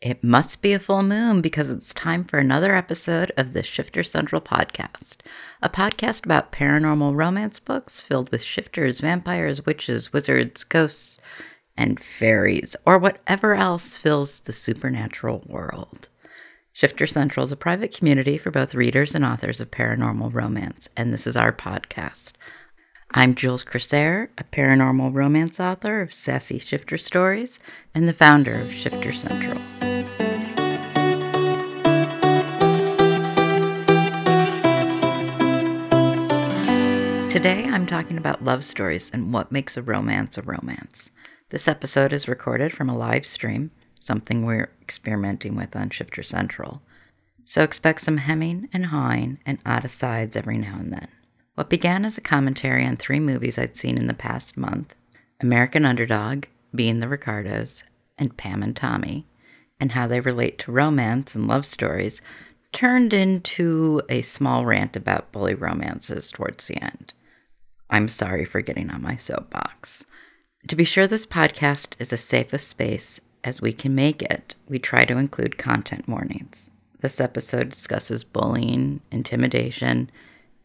It must be a full moon because it's time for another episode of the Shifter Central podcast, a podcast about paranormal romance books filled with shifters, vampires, witches, wizards, ghosts, and fairies, or whatever else fills the supernatural world. Shifter Central is a private community for both readers and authors of paranormal romance, and this is our podcast. I'm Jules Corsair, a paranormal romance author of Sassy Shifter Stories and the founder of Shifter Central. Today I'm talking about love stories and what makes a romance a romance. This episode is recorded from a live stream, something we're experimenting with on Shifter Central. So expect some hemming and hawing and odd asides every now and then. What began as a commentary on three movies I'd seen in the past month American Underdog, Being the Ricardos, and Pam and Tommy, and how they relate to romance and love stories, turned into a small rant about bully romances towards the end. I'm sorry for getting on my soapbox. To be sure this podcast is as safe a space as we can make it, we try to include content warnings. This episode discusses bullying, intimidation,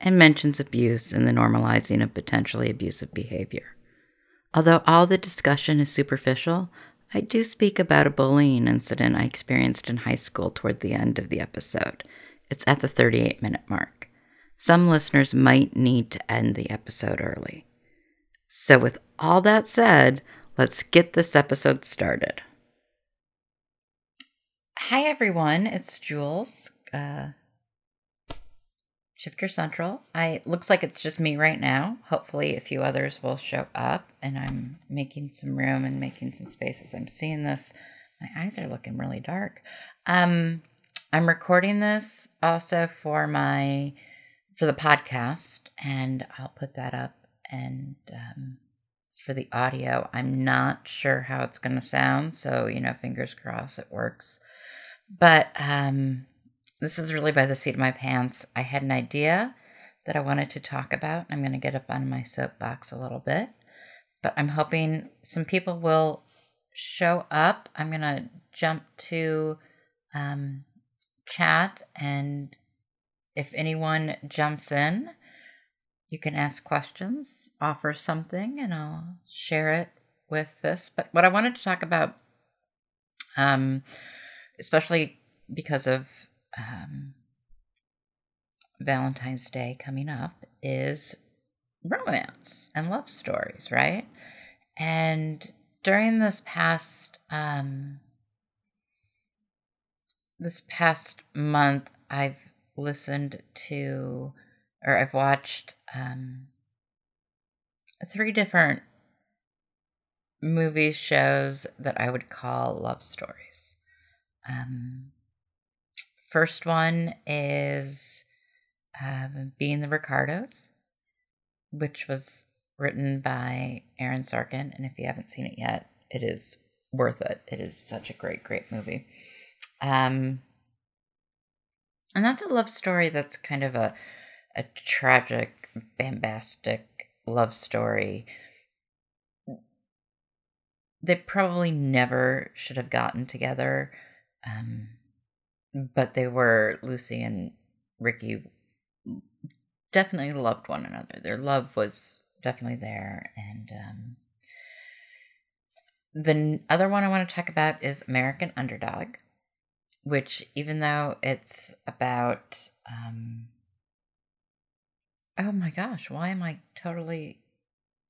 and mentions abuse and the normalizing of potentially abusive behavior. Although all the discussion is superficial, I do speak about a bullying incident I experienced in high school toward the end of the episode. It's at the 38 minute mark. Some listeners might need to end the episode early. So, with all that said, let's get this episode started. Hi, everyone. It's Jules. Uh, Shifter Central. I looks like it's just me right now. Hopefully, a few others will show up, and I'm making some room and making some spaces. I'm seeing this. My eyes are looking really dark. Um, I'm recording this also for my for the podcast, and I'll put that up. And um, for the audio, I'm not sure how it's going to sound, so you know, fingers crossed it works. But um, this is really by the seat of my pants. I had an idea that I wanted to talk about. I'm going to get up on my soapbox a little bit, but I'm hoping some people will show up. I'm going to jump to um, chat, and if anyone jumps in, you can ask questions, offer something, and I'll share it with this. But what I wanted to talk about, um, especially because of um, Valentine's Day coming up is romance and love stories, right? And during this past um, this past month, I've listened to or I've watched um, three different movies shows that I would call love stories. Um, First one is um, Being the Ricardos, which was written by Aaron Sorkin. And if you haven't seen it yet, it is worth it. It is such a great, great movie. Um, and that's a love story that's kind of a, a tragic, bombastic love story. They probably never should have gotten together. Um, but they were Lucy and Ricky definitely loved one another. Their love was definitely there. And um, the other one I want to talk about is American Underdog, which, even though it's about. Um, oh my gosh, why am I totally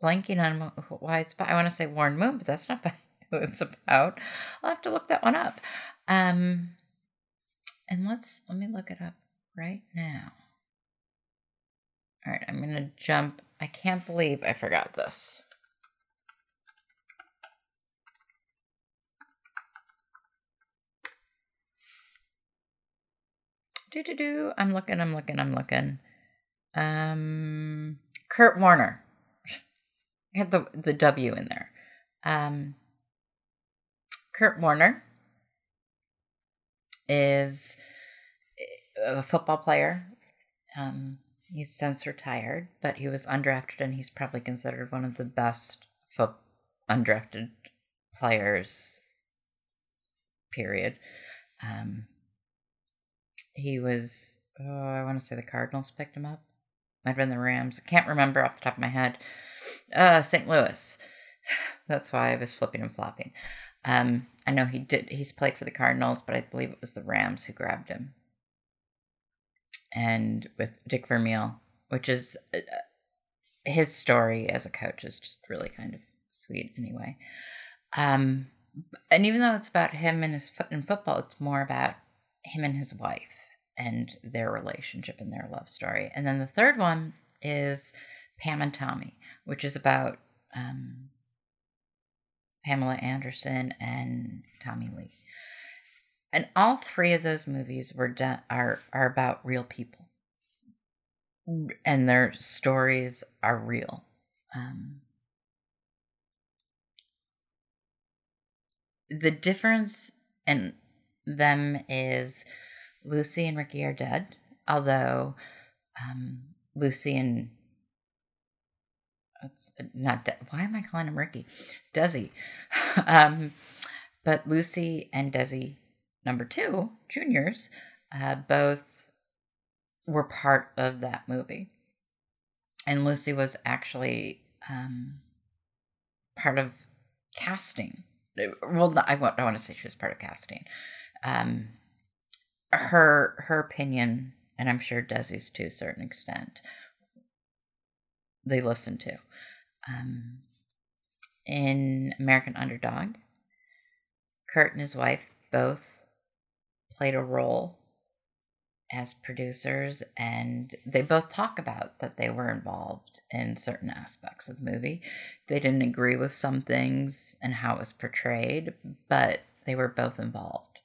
blanking on why it's about? I want to say Warren Moon, but that's not who it's about. I'll have to look that one up. Um, and let's let me look it up right now. All right, I'm going to jump. I can't believe I forgot this. Do do do. I'm looking. I'm looking. I'm looking. Um, Kurt Warner. I had the the W in there. Um, Kurt Warner is a football player. Um, he's since retired, but he was undrafted, and he's probably considered one of the best undrafted players period. Um, he was, oh, I want to say the Cardinals picked him up. Might have been the Rams. I can't remember off the top of my head. Uh, St. Louis. That's why I was flipping and flopping. Um, I know he did. He's played for the Cardinals, but I believe it was the Rams who grabbed him. And with Dick Vermeil, which is uh, his story as a coach is just really kind of sweet anyway. Um, and even though it's about him and his foot in football, it's more about him and his wife and their relationship and their love story. And then the third one is Pam and Tommy, which is about um, Pamela Anderson and Tommy Lee. And all three of those movies were done are are about real people, and their stories are real. Um, the difference in them is Lucy and Ricky are dead, although um, Lucy and it's not De- why am I calling him Ricky? Desi. um, but Lucy and Desi, number two, juniors, uh, both were part of that movie. And Lucy was actually um, part of casting. Well, I, won't, I want to say she was part of casting. Um, her her opinion, and I'm sure Desi's to a certain extent, they listen to. Um, in American Underdog, Kurt and his wife both played a role as producers, and they both talk about that they were involved in certain aspects of the movie. They didn't agree with some things and how it was portrayed, but they were both involved.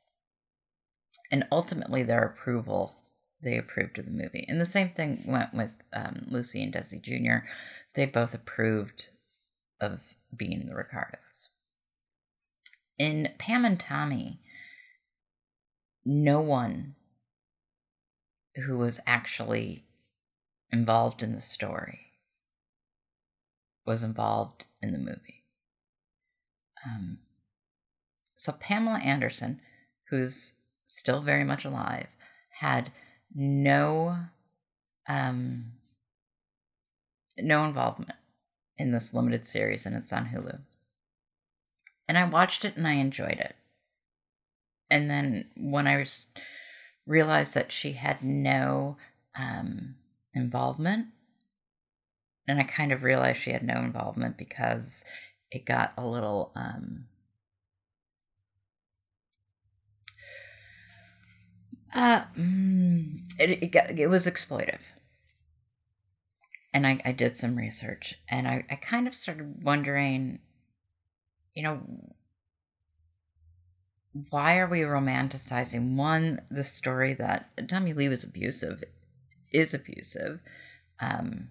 And ultimately, their approval they approved of the movie. And the same thing went with um, Lucy and Desi Jr. They both approved of being the Ricardos. In Pam and Tommy, no one who was actually involved in the story was involved in the movie. Um, so Pamela Anderson, who's still very much alive, had no um no involvement in this limited series and it's on Hulu. And I watched it and I enjoyed it. And then when I was, realized that she had no um, involvement, and I kind of realized she had no involvement because it got a little um, Uh, mm, it, it, got, it was exploitive. And I, I did some research and I, I kind of started wondering, you know, why are we romanticizing one, the story that Tommy Lee was abusive, is abusive. Um,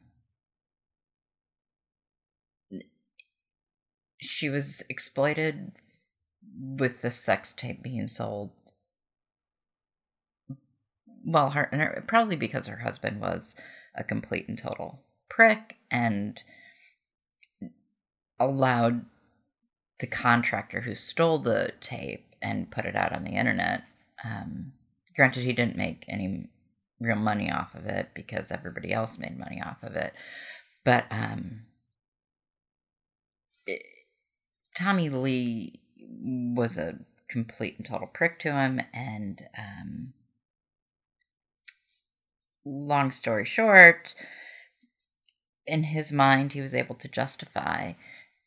she was exploited with the sex tape being sold well, her, her probably because her husband was a complete and total prick and allowed the contractor who stole the tape and put it out on the internet. Um, granted, he didn't make any real money off of it because everybody else made money off of it. But um, it, Tommy Lee was a complete and total prick to him, and um, long story short, in his mind, he was able to justify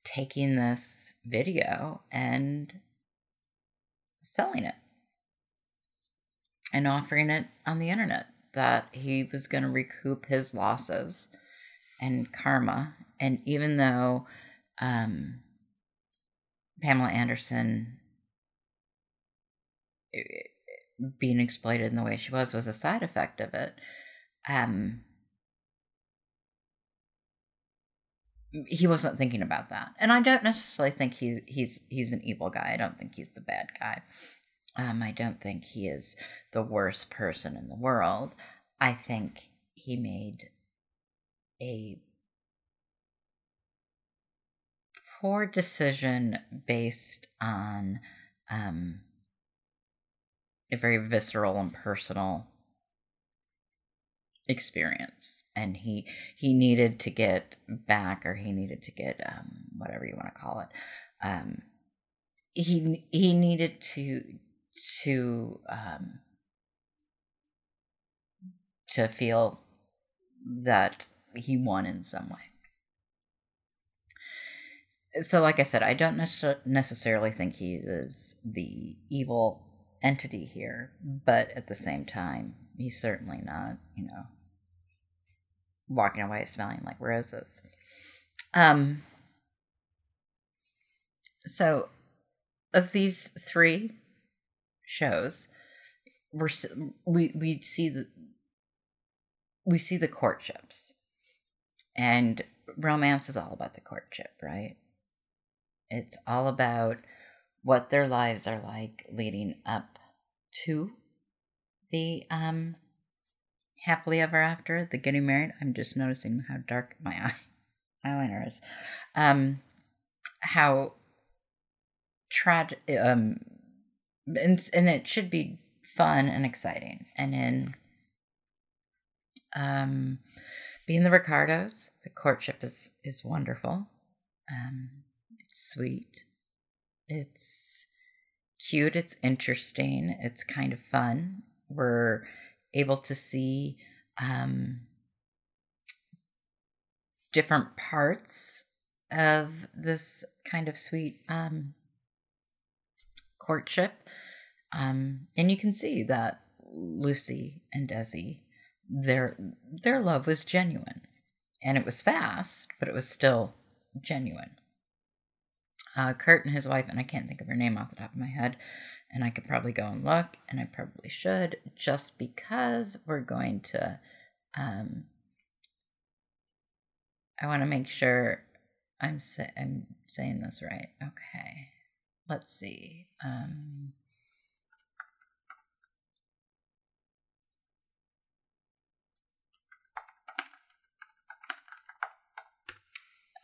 taking this video and selling it and offering it on the internet that he was going to recoup his losses and karma. And even though um, Pamela Anderson being exploited in the way she was was a side effect of it, um he wasn't thinking about that. And i don't necessarily think he he's he's an evil guy. I don't think he's the bad guy. Um i don't think he is the worst person in the world. I think he made a poor decision based on um a very visceral and personal experience and he he needed to get back or he needed to get um, whatever you want to call it um, he he needed to to um, to feel that he won in some way. So like i said i don't necessarily think he is the evil entity here but at the same time he's certainly not you know walking away smelling like roses. Um, so, of these three shows, we're we we see the we see the courtships, and romance is all about the courtship, right? It's all about what their lives are like leading up to the um happily ever after, the getting married. I'm just noticing how dark my eye eyeliner is. Um, how tragic. Um, and and it should be fun and exciting. And in um, being the Ricardos, the courtship is is wonderful. Um, it's sweet. It's cute. It's interesting. It's kind of fun. We're able to see um, different parts of this kind of sweet um, courtship. Um, and you can see that Lucy and Desi, their their love was genuine, and it was fast, but it was still genuine. Uh, Kurt and his wife, and I can't think of her name off the top of my head, and I could probably go and look, and I probably should, just because we're going to. Um, I want to make sure I'm sa- I'm saying this right. Okay, let's see. Um,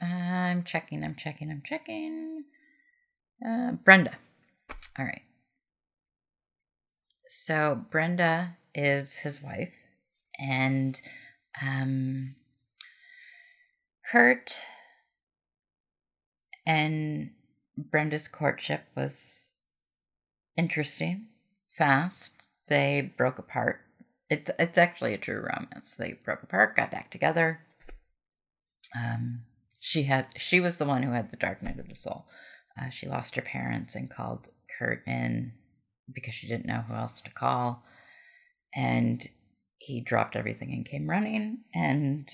I'm checking. I'm checking. I'm checking. Uh, Brenda. All right. So Brenda is his wife, and um, Kurt and Brenda's courtship was interesting, fast. They broke apart. It's it's actually a true romance. They broke apart, got back together. Um, she had she was the one who had the dark night of the soul. Uh, she lost her parents and called Kurt in because she didn't know who else to call. And he dropped everything and came running. And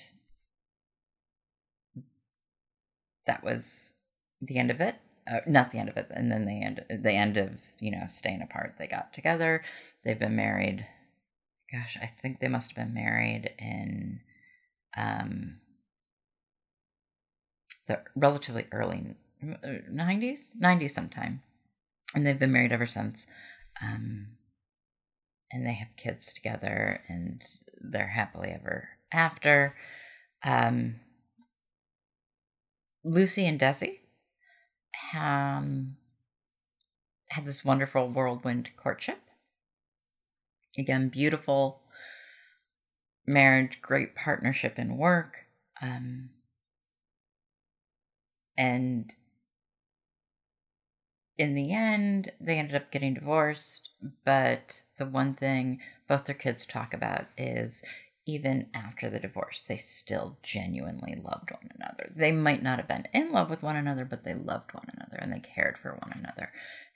that was the end of it. Uh, not the end of it. And then the end, the end of, you know, staying apart. They got together. They've been married. Gosh, I think they must have been married in um, the relatively early 90s, 90s sometime. And they've been married ever since. Um, and they have kids together and they're happily ever after. Um, Lucy and Desi um, had this wonderful whirlwind courtship. Again, beautiful marriage, great partnership in work. Um, and in the end, they ended up getting divorced. But the one thing both their kids talk about is even after the divorce, they still genuinely loved one another. They might not have been in love with one another, but they loved one another and they cared for one another.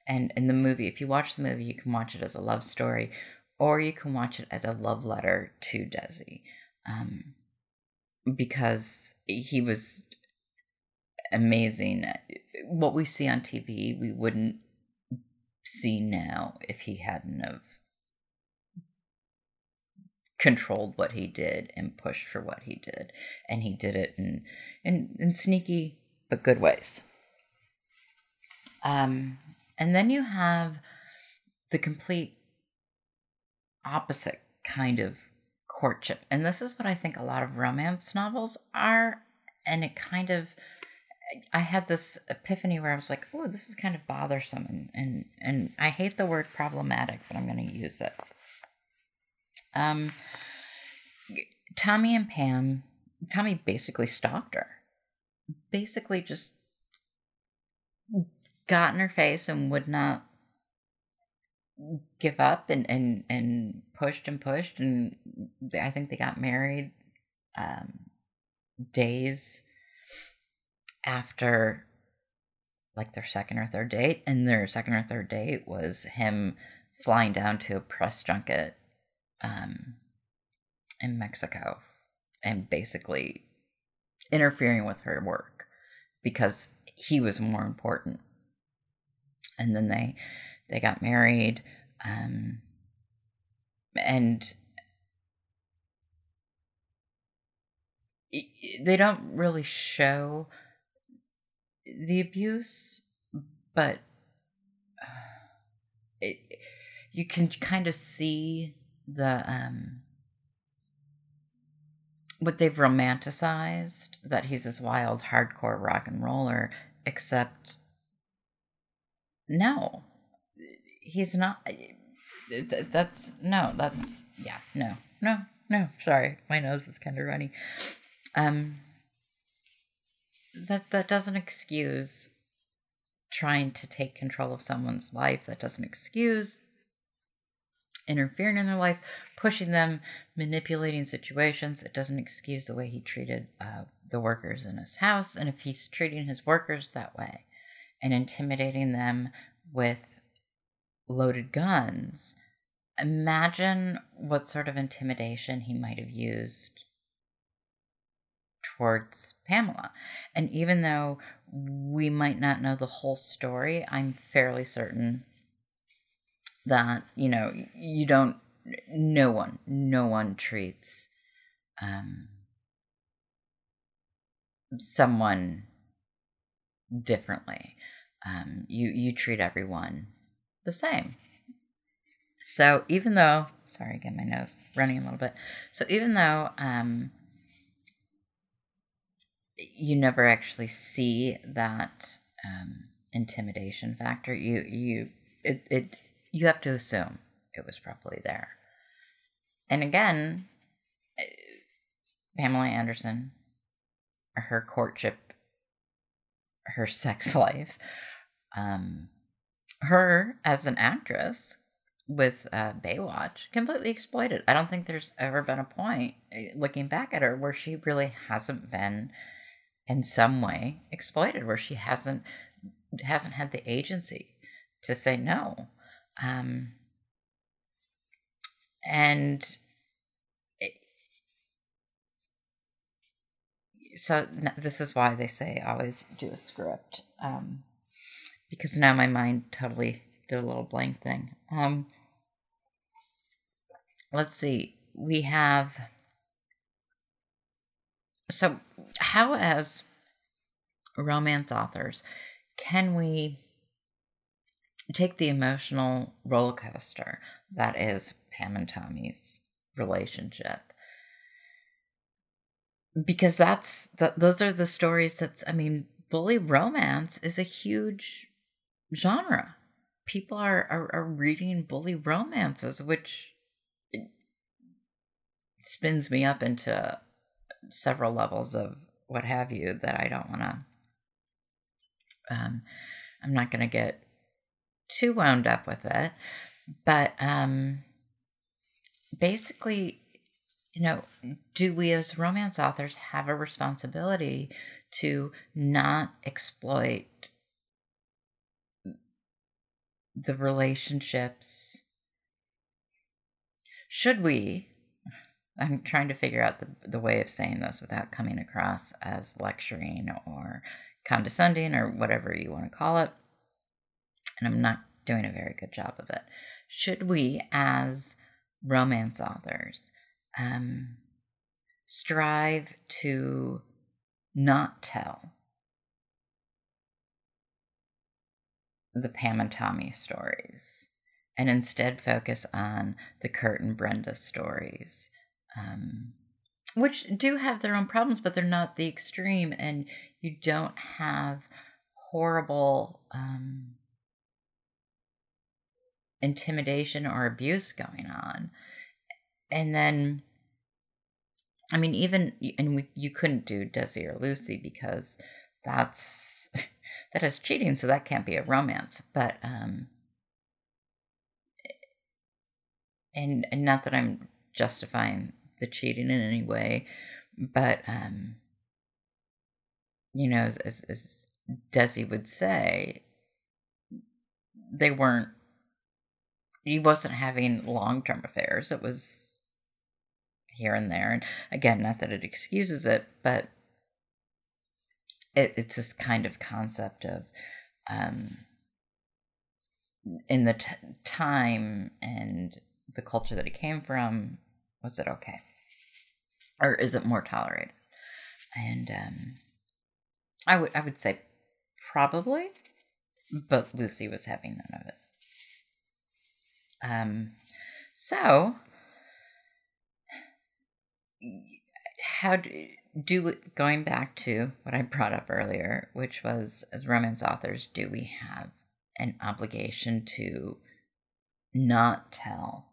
And in the movie, if you watch the movie, you can watch it as a love story or you can watch it as a love letter to Desi. Um, because he was amazing. What we see on TV, we wouldn't see now if he hadn't have controlled what he did and pushed for what he did. And he did it in in, in sneaky but good ways. Um, and then you have the complete opposite kind of courtship. And this is what I think a lot of romance novels are. And it kind of I had this epiphany where I was like, "Oh, this is kind of bothersome," and and and I hate the word problematic, but I'm going to use it. Um, Tommy and Pam, Tommy basically stalked her, basically just got in her face and would not give up and and and pushed and pushed and I think they got married um, days after like their second or third date, and their second or third date was him flying down to a press junket um, in Mexico and basically interfering with her work because he was more important. And then they they got married, um, and they don't really show the abuse, but it, you can kind of see the um, what they've romanticized that he's this wild, hardcore rock and roller, except no, he's not. That's no, that's yeah, no, no, no. Sorry, my nose is kind of runny. Um, that that doesn't excuse trying to take control of someone's life. That doesn't excuse interfering in their life, pushing them, manipulating situations. It doesn't excuse the way he treated uh, the workers in his house. And if he's treating his workers that way and intimidating them with loaded guns, imagine what sort of intimidation he might have used towards Pamela. And even though we might not know the whole story, I'm fairly certain that, you know, you don't, no one, no one treats um, someone differently. Um, you, you treat everyone the same. So even though, sorry, again, my nose running a little bit. So even though um, you never actually see that um, intimidation factor. You you it, it you have to assume it was probably there. And again, eh, Pamela Anderson, her courtship, her sex life, um, her as an actress with uh, Baywatch completely exploited. I don't think there's ever been a point eh, looking back at her where she really hasn't been in some way exploited where she hasn't hasn't had the agency to say no. Um, and so this is why they say always do a script um, because now my mind totally did a little blank thing. Um, let's see. We have so how, as romance authors, can we take the emotional roller coaster that is Pam and Tommy's relationship? Because that's the, those are the stories that's, I mean, bully romance is a huge genre. People are, are, are reading bully romances, which spins me up into several levels of what have you that I don't want to. Um, I'm not going to get too wound up with it, but um, basically, you know, do we as romance authors have a responsibility to not exploit the relationships? Should we I'm trying to figure out the, the way of saying this without coming across as lecturing or condescending or whatever you want to call it. And I'm not doing a very good job of it. Should we, as romance authors, um, strive to not tell the Pam and Tommy stories and instead focus on the Kurt and Brenda stories? Um, which do have their own problems, but they're not the extreme, and you don't have horrible um, intimidation or abuse going on. And then, I mean, even and we, you couldn't do Desi or Lucy because that's that is cheating, so that can't be a romance. But um, and, and not that I'm justifying the cheating in any way, but um, you know, as, as, Desi would say, they weren't. He wasn't having long term affairs. It was here and there, and again, not that it excuses it, but it, it's this kind of concept of um, in the t- time and the culture that it came from was it okay or is it more tolerated and um, i would i would say probably but lucy was having none of it um so how do do going back to what I brought up earlier, which was as romance authors, do we have an obligation to not tell?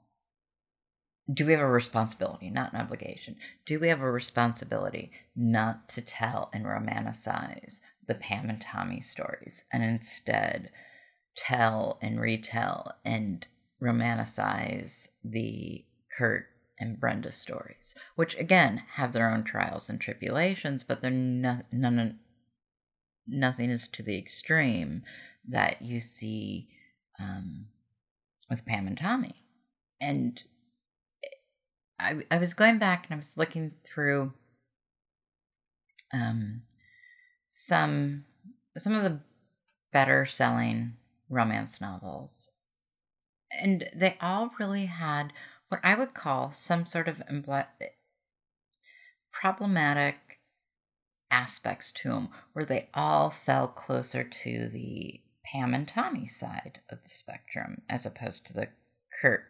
Do we have a responsibility, not an obligation? Do we have a responsibility not to tell and romanticize the Pam and Tommy stories and instead tell and retell and romanticize the Kurt and Brenda stories, which again have their own trials and tribulations, but they're not, none, nothing is to the extreme that you see um, with Pam and Tommy. And I, I was going back and I was looking through um, some some of the better selling romance novels, and they all really had what I would call some sort of problematic aspects to them, where they all fell closer to the Pam and Tommy side of the spectrum as opposed to the Kurt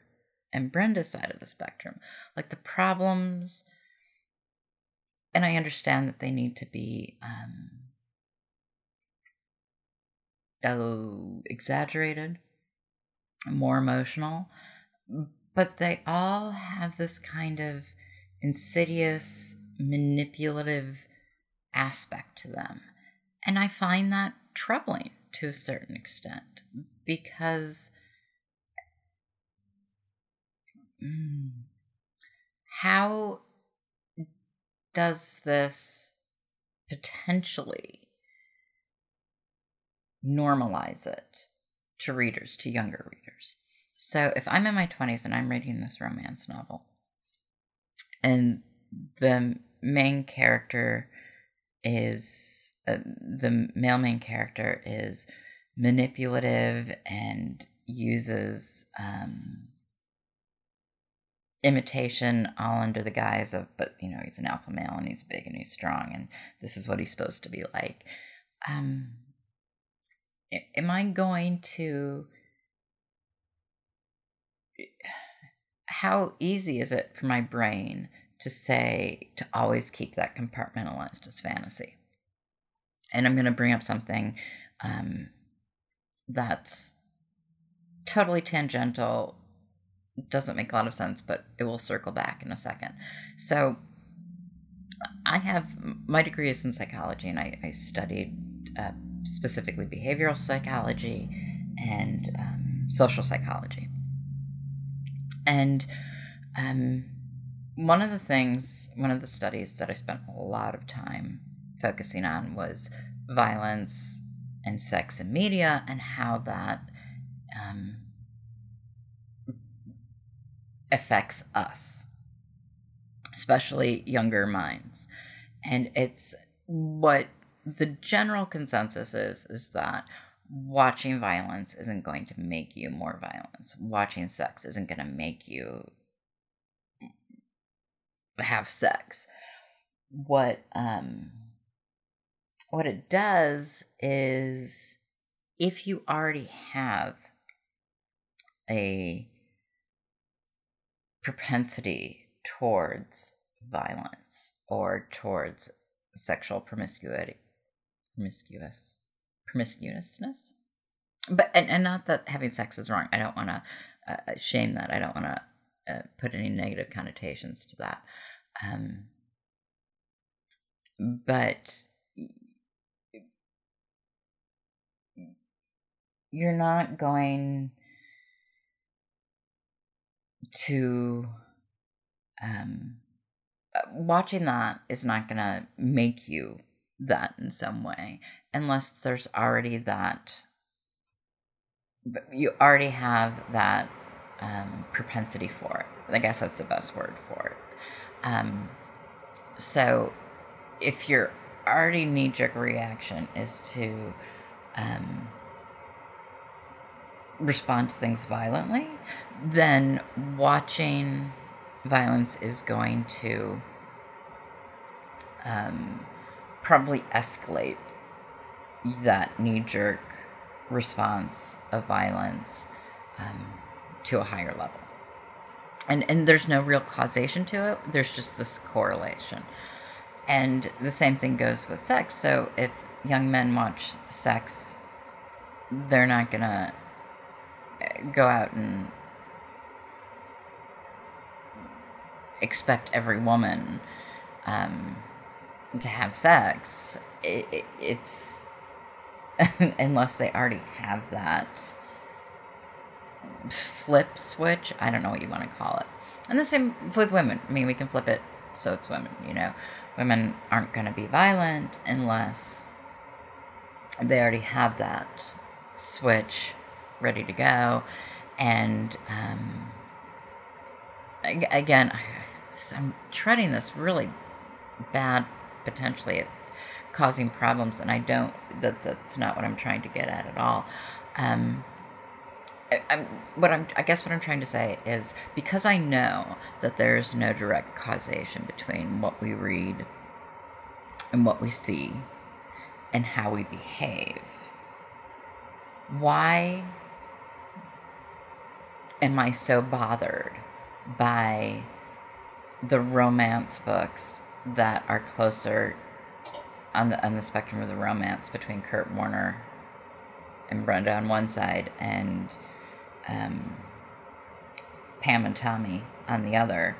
and Brenda side of the spectrum. Like the problems, and I understand that they need to be um, exaggerated, more emotional, but they all have this kind of insidious, manipulative aspect to them. And I find that troubling to a certain extent because mm, how does this potentially normalize it to readers, to younger readers? So if I'm in my 20s and I'm reading this romance novel, and the main character is uh, the male main character is manipulative and uses um, imitation all under the guise of, but you know, he's an alpha male and he's big and he's strong and this is what he's supposed to be like. Um, am I going to how easy is it for my brain to say to always keep that compartmentalized as fantasy? And I'm going to bring up something um, that's totally tangential, doesn't make a lot of sense, but it will circle back in a second. So, I have my degree is in psychology, and I, I studied uh, specifically behavioral psychology and um, social psychology. And um, one of the things, one of the studies that I spent a lot of time focusing on was violence and sex in media and how that um, affects us, especially younger minds. And it's what the general consensus is is that watching violence isn't going to make you more violent. Watching sex isn't going to make you have sex. What um what it does is if you already have a propensity towards violence or towards sexual promiscuity, promiscuous, promiscuousness. But and, and not that having sex is wrong. I don't want to uh, shame that. I don't want to uh, put any negative connotations to that. Um, but you're not going to um, uh, watching that is not going to make you that in some way unless there's already that you already have that um, propensity for it. I guess that's the best word for it. Um, so if your already knee-jerk reaction is to um, respond to things violently, then watching violence is going to um, probably escalate that knee jerk response of violence um, to a higher level. And, and there's no real causation to it, there's just this correlation. And the same thing goes with sex. So if young men watch sex, they're not going to go out and expect every woman um, to have sex. It, it, it's unless they already have that flip switch. I don't know what you want to call it. And the same with women. I mean, we can flip it so it's women. You know, women aren't going to be violent unless they already have that switch ready to go. And um, again, I'm treading this really bad, potentially causing problems, and I don't. That that's not what I'm trying to get at at all. Um, I, I'm what I'm. I guess what I'm trying to say is because I know that there's no direct causation between what we read and what we see and how we behave. Why am I so bothered by the romance books that are closer on the on the spectrum of the romance between Kurt Warner and Brenda on one side and um, Pam and Tommy on the other,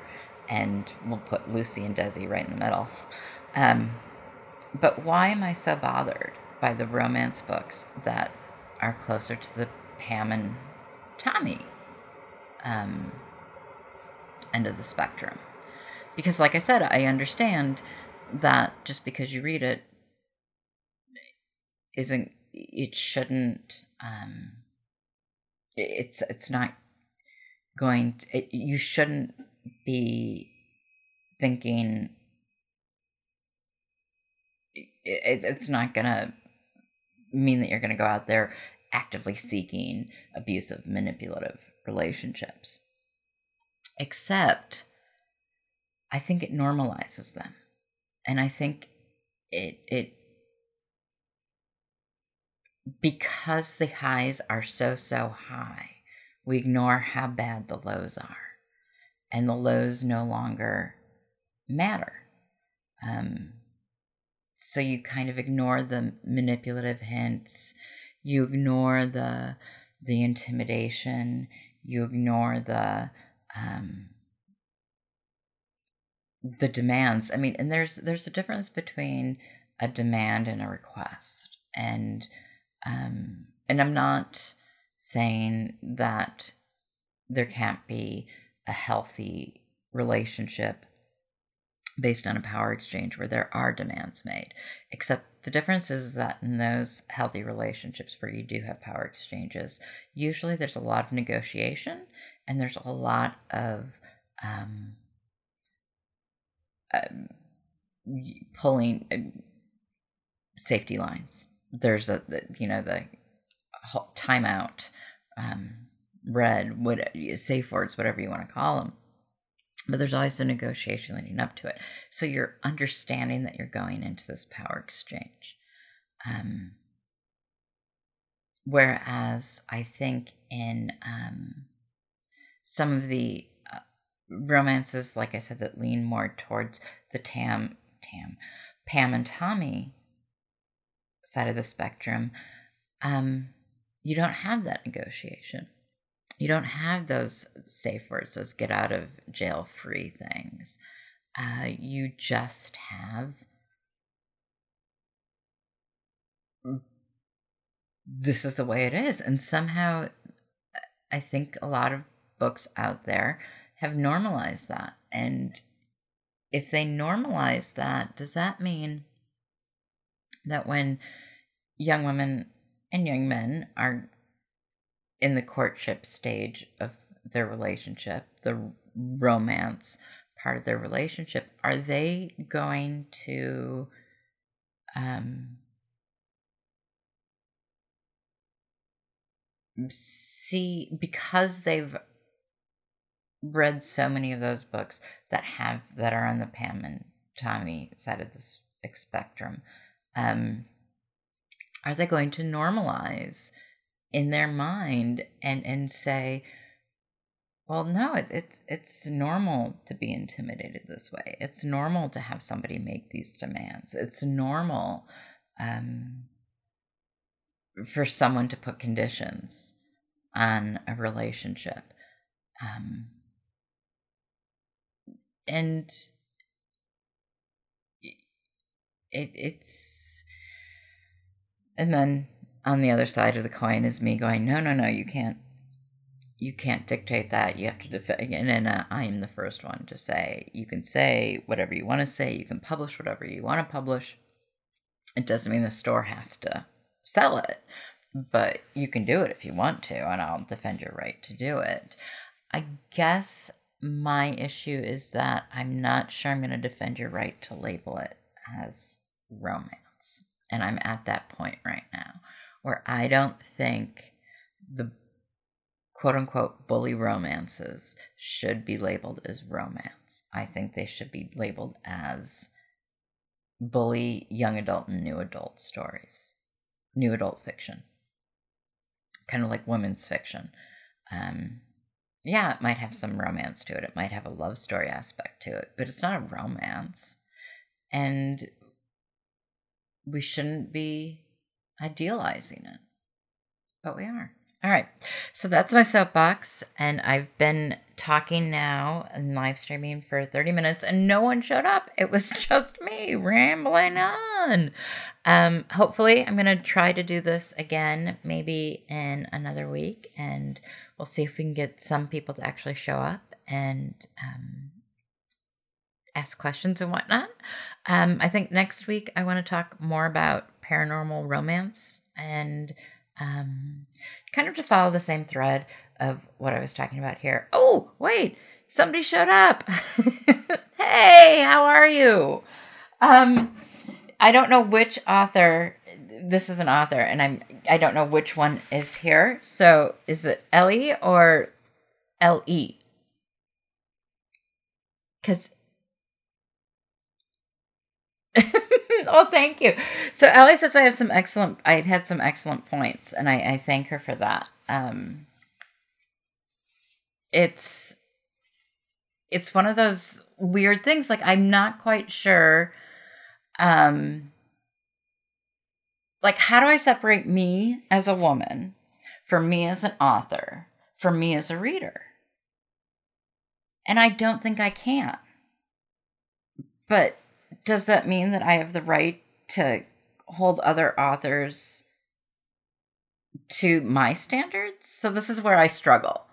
and we'll put Lucy and Desi right in the middle. Um, but why am I so bothered by the romance books that are closer to the Pam and Tommy um, end of the spectrum. Because, like I said, I understand that just because you read it isn't it shouldn't um it's it's not going to, it, you shouldn't be thinking it, it's not gonna mean that you're gonna go out there actively seeking abusive manipulative relationships. Except I think it normalizes them. And I think it it because the highs are so so high, we ignore how bad the lows are. And the lows no longer matter. Um, so you kind of ignore the manipulative hints, you ignore the the intimidation, you ignore the um, the demands. I mean, and there's there's a difference between a demand and a request, and um, and I'm not saying that there can't be a healthy relationship based on a power exchange where there are demands made. Except the difference is that in those healthy relationships where you do have power exchanges, usually there's a lot of negotiation and there's a lot of um, uh, pulling uh, safety lines. There's a, the, you know, the timeout, um, red, what safe words, whatever you want to call them but there's always a negotiation leading up to it. So you're understanding that you're going into this power exchange. Um, whereas I think in um, some of the uh, romances, like I said, that lean more towards the Tam, Tam, Pam and Tommy side of the spectrum, um, you don't have that negotiation. You don't have those safe words, those get out of jail free things. Uh, you just have this is the way it is. And somehow, I think a lot of books out there have normalized that. And if they normalize that, does that mean that when young women and young men are in the courtship stage of their relationship, the romance part of their relationship, are they going to um, see because they've read so many of those books that have that are on the Pam and Tommy side of the spectrum. Um, are they going to normalize in their mind and and say, well, no, it, it's it's normal to be intimidated this way. It's normal to have somebody make these demands. It's normal um, for someone to put conditions on a relationship. Um, and it, it's and then on the other side of the coin is me going no no no you can't you can't dictate that. You have to defend and then uh, i am the first one to say you can say whatever you want to say. You can publish whatever you want to publish. It doesn't mean the store has to sell it but you can do it if you want to and i'll defend your right to do it. I guess my issue is that I'm not sure I'm going to defend your right to label it as romance. And I'm at that point right now where I don't think the quote unquote bully romances should be labeled as romance. I think they should be labeled as bully young adult and new adult stories, new adult fiction, kind of like women's fiction. Um, yeah, it might have some romance to it. It might have a love story aspect to it, but it's not a romance. And we shouldn't be idealizing it. But we are. All right. So that's my soapbox. And I've been talking now and live streaming for 30 minutes and no one showed up. It was just me rambling on. Um, hopefully, I'm going to try to do this again, maybe in another week. And we'll see if we can get some people to actually show up and um, ask questions and whatnot. Um, I think next week I want to talk more about paranormal romance and um, kind of to follow the same thread of what I was talking about here. Oh, wait, somebody showed up. hey, how are you? Um, I don't know which author. This is an author, and I'm I don't know which one is here. So is it Ellie or L E? Because oh, thank you. So Ellie says I have some excellent. I've had some excellent points, and I, I thank her for that. Um, it's it's one of those weird things. Like I'm not quite sure. Um, like how do I separate me as a woman from me as an author, from me as a reader? And I don't think I can. But does that mean that I have the right to hold other authors to my standards? So this is where I struggle.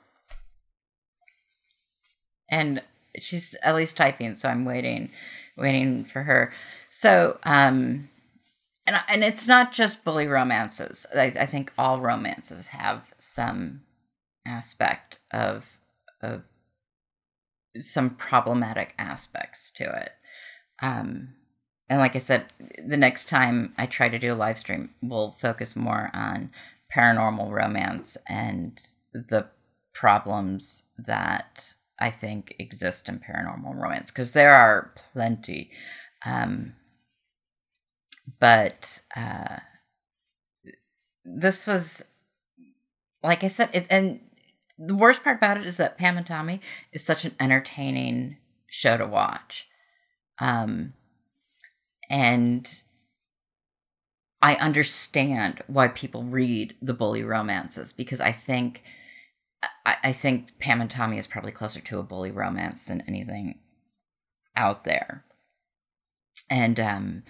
And she's at least typing, so I'm waiting, waiting for her. So, um, and and it's not just bully romances. I, I think all romances have some aspect of of some problematic aspects to it. Um, and like I said, the next time I try to do a live stream, we'll focus more on paranormal romance and the problems that I think exist in paranormal romance because there are plenty. Um, but uh, this was, like I said, it, and the worst part about it is that Pam and Tommy is such an entertaining show to watch. Um, and I understand why people read the bully romances because I think I, I think Pam and Tommy is probably closer to a bully romance than anything out there. And um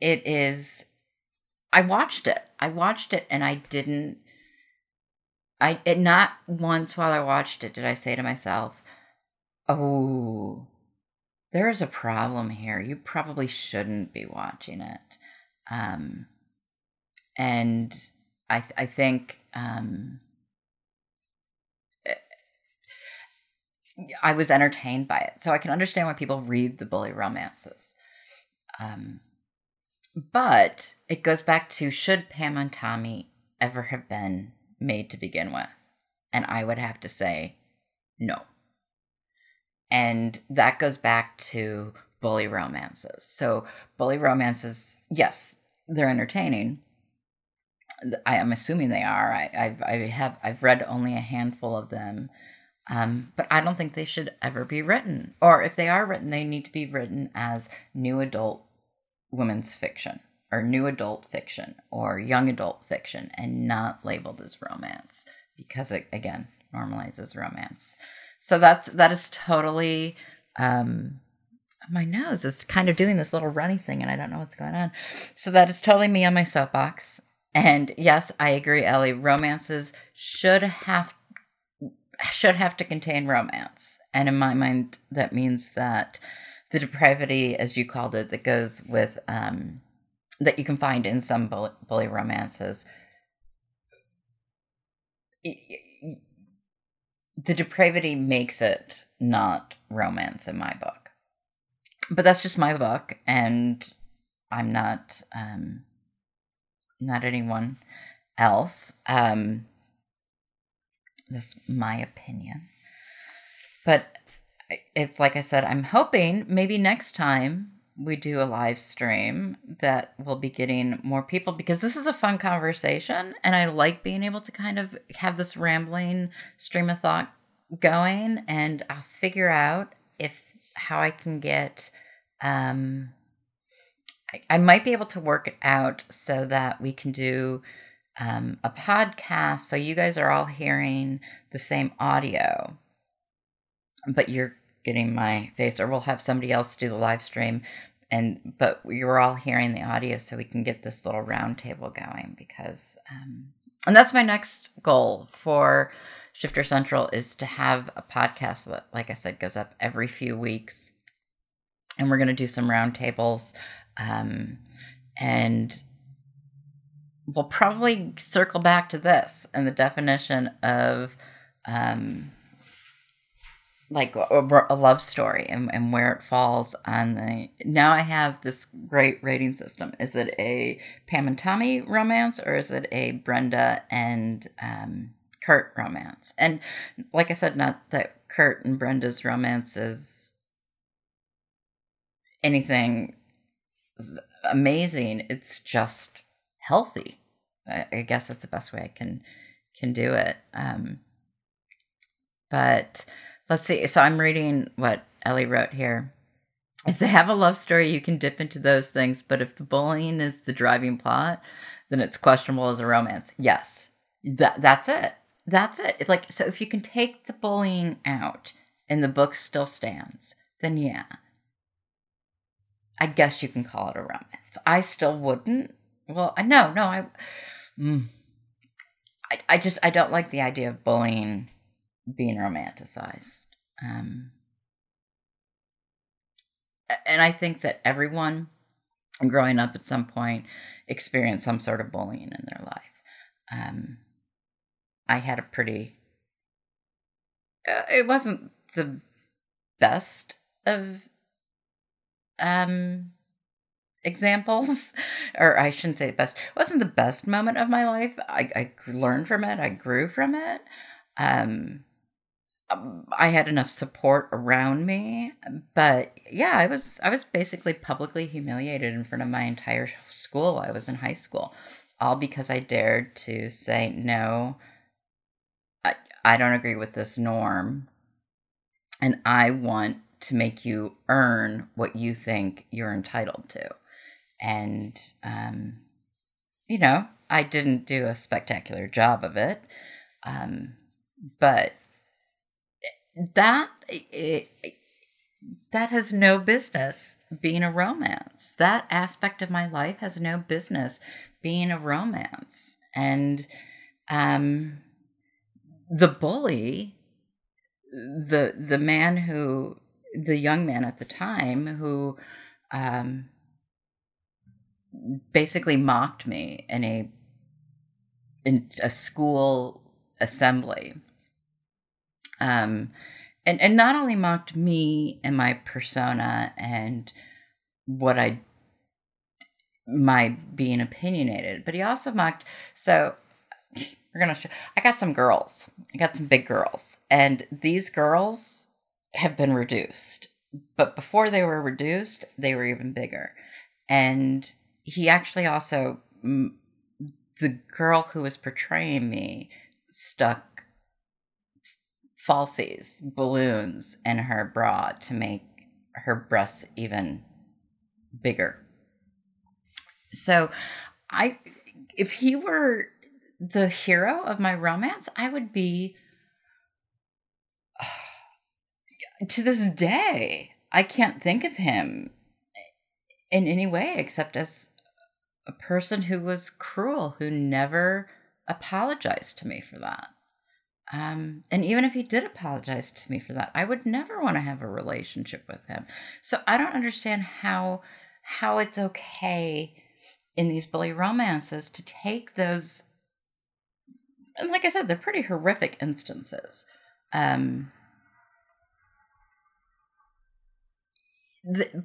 it is I watched it. I watched it and I didn't I it not once while I watched it did I say to myself, "Oh, there is a problem here. You probably shouldn't be watching it." Um and I th- I think um I was entertained by it. So I can understand why people read the bully romances. Um, but it goes back to should Pam and Tommy ever have been made to begin with? And I would have to say no. And that goes back to bully romances. So, bully romances, yes, they're entertaining. I am assuming they are. I, I've, I have I've read only a handful of them, um, but I don't think they should ever be written. Or if they are written, they need to be written as new adult women's fiction or new adult fiction or young adult fiction and not labeled as romance because it again normalizes romance. So that's that is totally um my nose is kind of doing this little runny thing and I don't know what's going on. So that is totally me on my soapbox. And yes, I agree, Ellie. Romances should have should have to contain romance. And in my mind, that means that the depravity, as you called it, that goes with um, that you can find in some bully, bully romances. The depravity makes it not romance in my book, but that's just my book, and I'm not um, not anyone else. Um, that's my opinion. But it's like I said, I'm hoping maybe next time we do a live stream that we'll be getting more people because this is a fun conversation and I like being able to kind of have this rambling stream of thought going and I'll figure out if how I can get um I, I might be able to work it out so that we can do um, a podcast so you guys are all hearing the same audio but you're getting my face or we'll have somebody else do the live stream. And but you're all hearing the audio so we can get this little roundtable going because um, and that's my next goal for shifter central is to have a podcast that like i said goes up every few weeks. And we're going to do some roundtables um, and we'll probably circle back to this and the definition of um, like a, a, love story and, and where it falls on the now i have this great rating system is it a pam and tommy romance or is it a brenda and um, kurt romance and like i said not that kurt and brenda's romance is anything amazing it's just healthy. I, I guess that's the best way I can can do it. Um, but let's see. So I'm reading what Ellie wrote here. If they have a love story, you can dip into those things. But if the bullying is the driving plot, then it's questionable as a romance. Yes, that that's it. That's it. Like so. If you can take the bullying out and the book still stands, then yeah, I guess you can call it a romance. I still wouldn't well, I no, no, I, mm, I, I just I don't like the idea of bullying being romanticized. Um, and I think that everyone growing up at some point experienced some sort of bullying in their life. Um, I had a pretty, uh, it wasn't the best of um examples, or I shouldn't say best. It wasn't the best moment of my life. I, I learned from it. I grew from it. Um, I had enough support around me, but yeah, I was I was basically publicly humiliated in front of my entire school. I was in high school. all because I dared to say, no, I, I don't agree with this norm. And I want to make you earn what you think you're entitled to. And, um, you know, I didn't do a spectacular job of it. Um, but that it, that has no business being a romance. That aspect of my life has no business being a romance. And um, the bully, the the man who, the young man at the time who, um, basically mocked me in a in a school assembly. Um, and and not only mocked me and my persona and what I my being opinionated, but he also mocked. So we're gonna. Show, I got some girls. I got some big girls, and these girls have been reduced. But before they were reduced, they were even bigger. And he actually also, the girl who was portraying me, stuck falsies, balloons in her bra to make her breasts even bigger. So I if he were the hero of my romance, I would be to this day, I can't think of him in any way except as a person who was cruel, who never apologized to me for that. Um, and even if he did apologize to me for that, I would never want to have a relationship with him. So I don't understand how how it's okay in these bully romances to take those and like I said, they're pretty horrific instances. Um,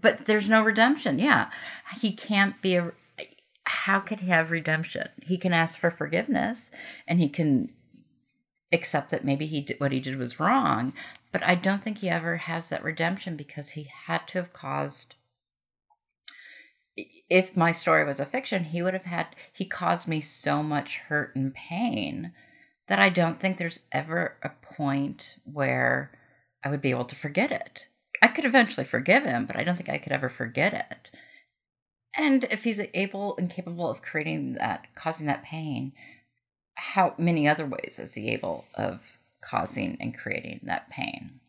but there's no redemption. Yeah, he can't be a. How could he have redemption? He can ask for forgiveness, and he can accept that maybe he did what he did was wrong but i don't think he ever has that redemption because he had to have caused if my story was a fiction he would have had he caused me so much hurt and pain that i don't think there's ever a point where i would be able to forget it. I could eventually forgive him but i don't think i could ever forget it. And if he's able and capable of creating that causing that pain how many other ways is he able of causing and creating that pain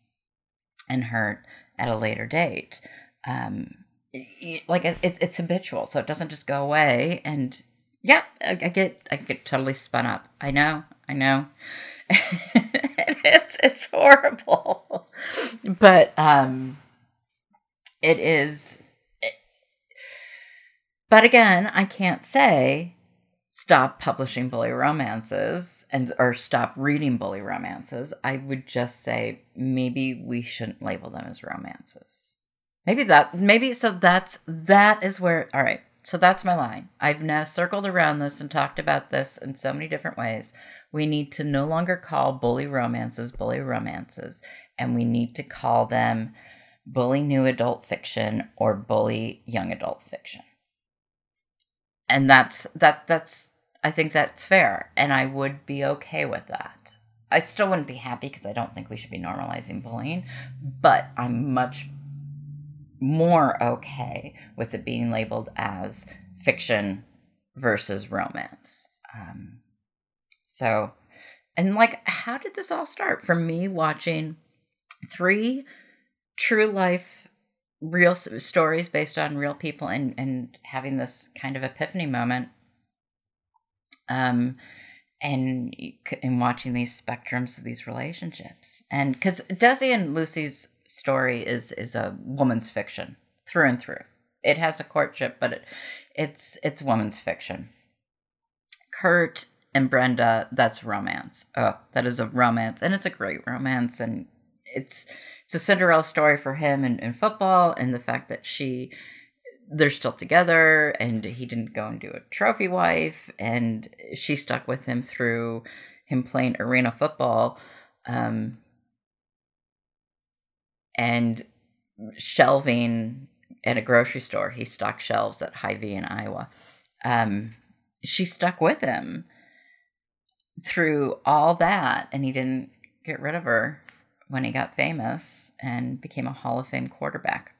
and hurt at a later date? Um, like it's it's habitual, so it doesn't just go away. And yeah, I, I get I get totally spun up. I know, I know. it's it's horrible, but um, it is. It, but again, I can't say stop publishing bully romances and or stop reading bully romances i would just say maybe we shouldn't label them as romances. Maybe that maybe so that's that is where all right so that's my line. I've now circled around this and talked about this in so many different ways. We need to no longer call bully romances bully romances and we need to call them bully new adult fiction or bully young adult fiction and that's that that's I think that's fair and I would be okay with that. I still wouldn't be happy because I don't think we should be normalizing bullying, but I'm much more okay with it being labeled as fiction versus romance. Um, so, and like, how did this all start? From me watching three true life real stories based on real people and and having this kind of epiphany moment. Um and and watching these spectrums of these relationships. And because desi and lucy's story is is a woman's fiction through and through. It has a courtship but it, it's it's woman's fiction. Kurt and brenda that's romance. Oh that is a romance and it's a great romance and it's it's a Cinderella story for him in, in football, and the fact that she they're still together, and he didn't go and do a trophy wife, and she stuck with him through him playing arena football, um, and shelving at a grocery store. He stocked shelves at Hy-Vee in Iowa. Um, she stuck with him through all that, and he didn't get rid of her when he got famous and became a Hall of Fame quarterback.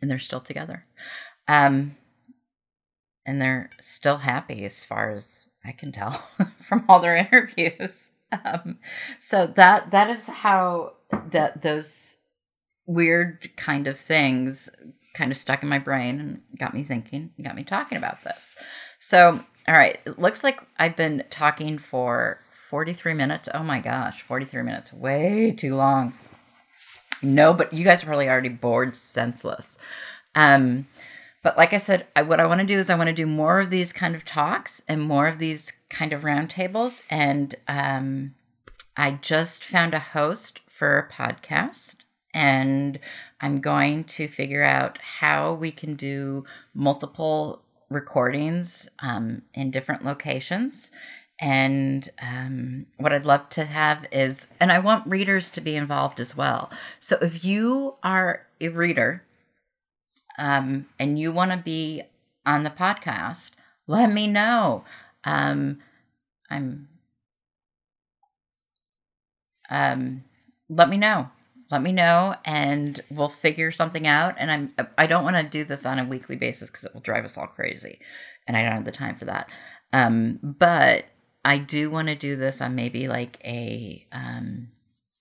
And they're still together. Um, and they're still happy as far as I can tell from all their interviews. Um, so that that is how that those weird kind of things kind of stuck in my brain and got me thinking, got me talking about this. So, all right, it looks like I've been talking for 43 minutes. Oh my gosh, 43 minutes, way too long. No, but you guys are probably already bored senseless. Um, but like I said, I, what I want to do is I want to do more of these kind of talks and more of these kind of roundtables. And um, I just found a host for a podcast. And I'm going to figure out how we can do multiple recordings um, in different locations. And um, what I'd love to have is, and I want readers to be involved as well. So if you are a reader um, and you want to be on the podcast, let me know. Um, I'm. Um, let me know. Let me know, and we'll figure something out. And I'm. I don't want to do this on a weekly basis because it will drive us all crazy, and I don't have the time for that. Um, but I do want to do this on maybe like a um,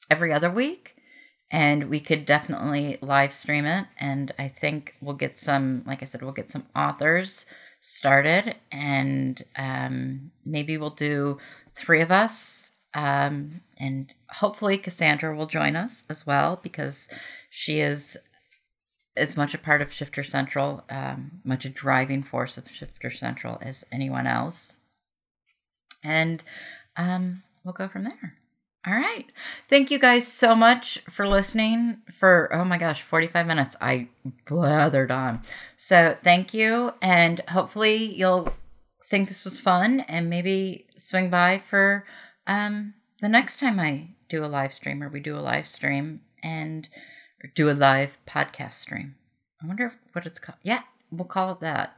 every other week and we could definitely live stream it and i think we'll get some like i said we'll get some authors started and um, maybe we'll do three of us um, and hopefully cassandra will join us as well because she is as much a part of shifter central um, much a driving force of shifter central as anyone else and um, we'll go from there all right. Thank you guys so much for listening for, oh my gosh, 45 minutes. I blathered on. So thank you. And hopefully you'll think this was fun and maybe swing by for um, the next time I do a live stream or we do a live stream and do a live podcast stream. I wonder what it's called. Yeah, we'll call it that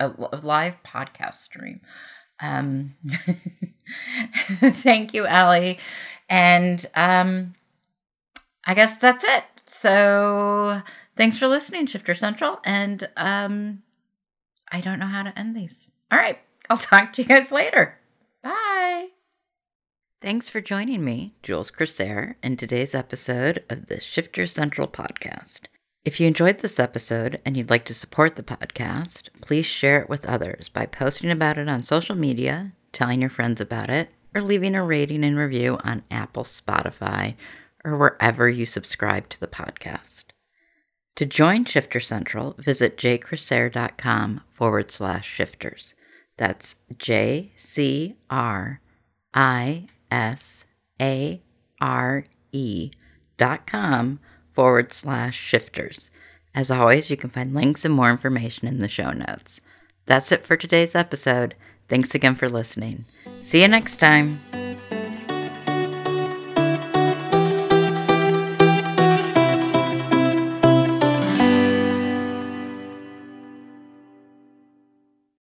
a, a live podcast stream. Um, thank you, Allie. And um, I guess that's it. So thanks for listening, Shifter Central. And um, I don't know how to end these. All right. I'll talk to you guys later. Bye. Thanks for joining me, Jules Corsair, in today's episode of the Shifter Central podcast. If you enjoyed this episode and you'd like to support the podcast, please share it with others by posting about it on social media, telling your friends about it, or leaving a rating and review on Apple, Spotify, or wherever you subscribe to the podcast. To join Shifter Central, visit jcrosair.com forward slash shifters. That's J C R I S A R E dot com forward slash shifters. As always, you can find links and more information in the show notes. That's it for today's episode. Thanks again for listening. See you next time.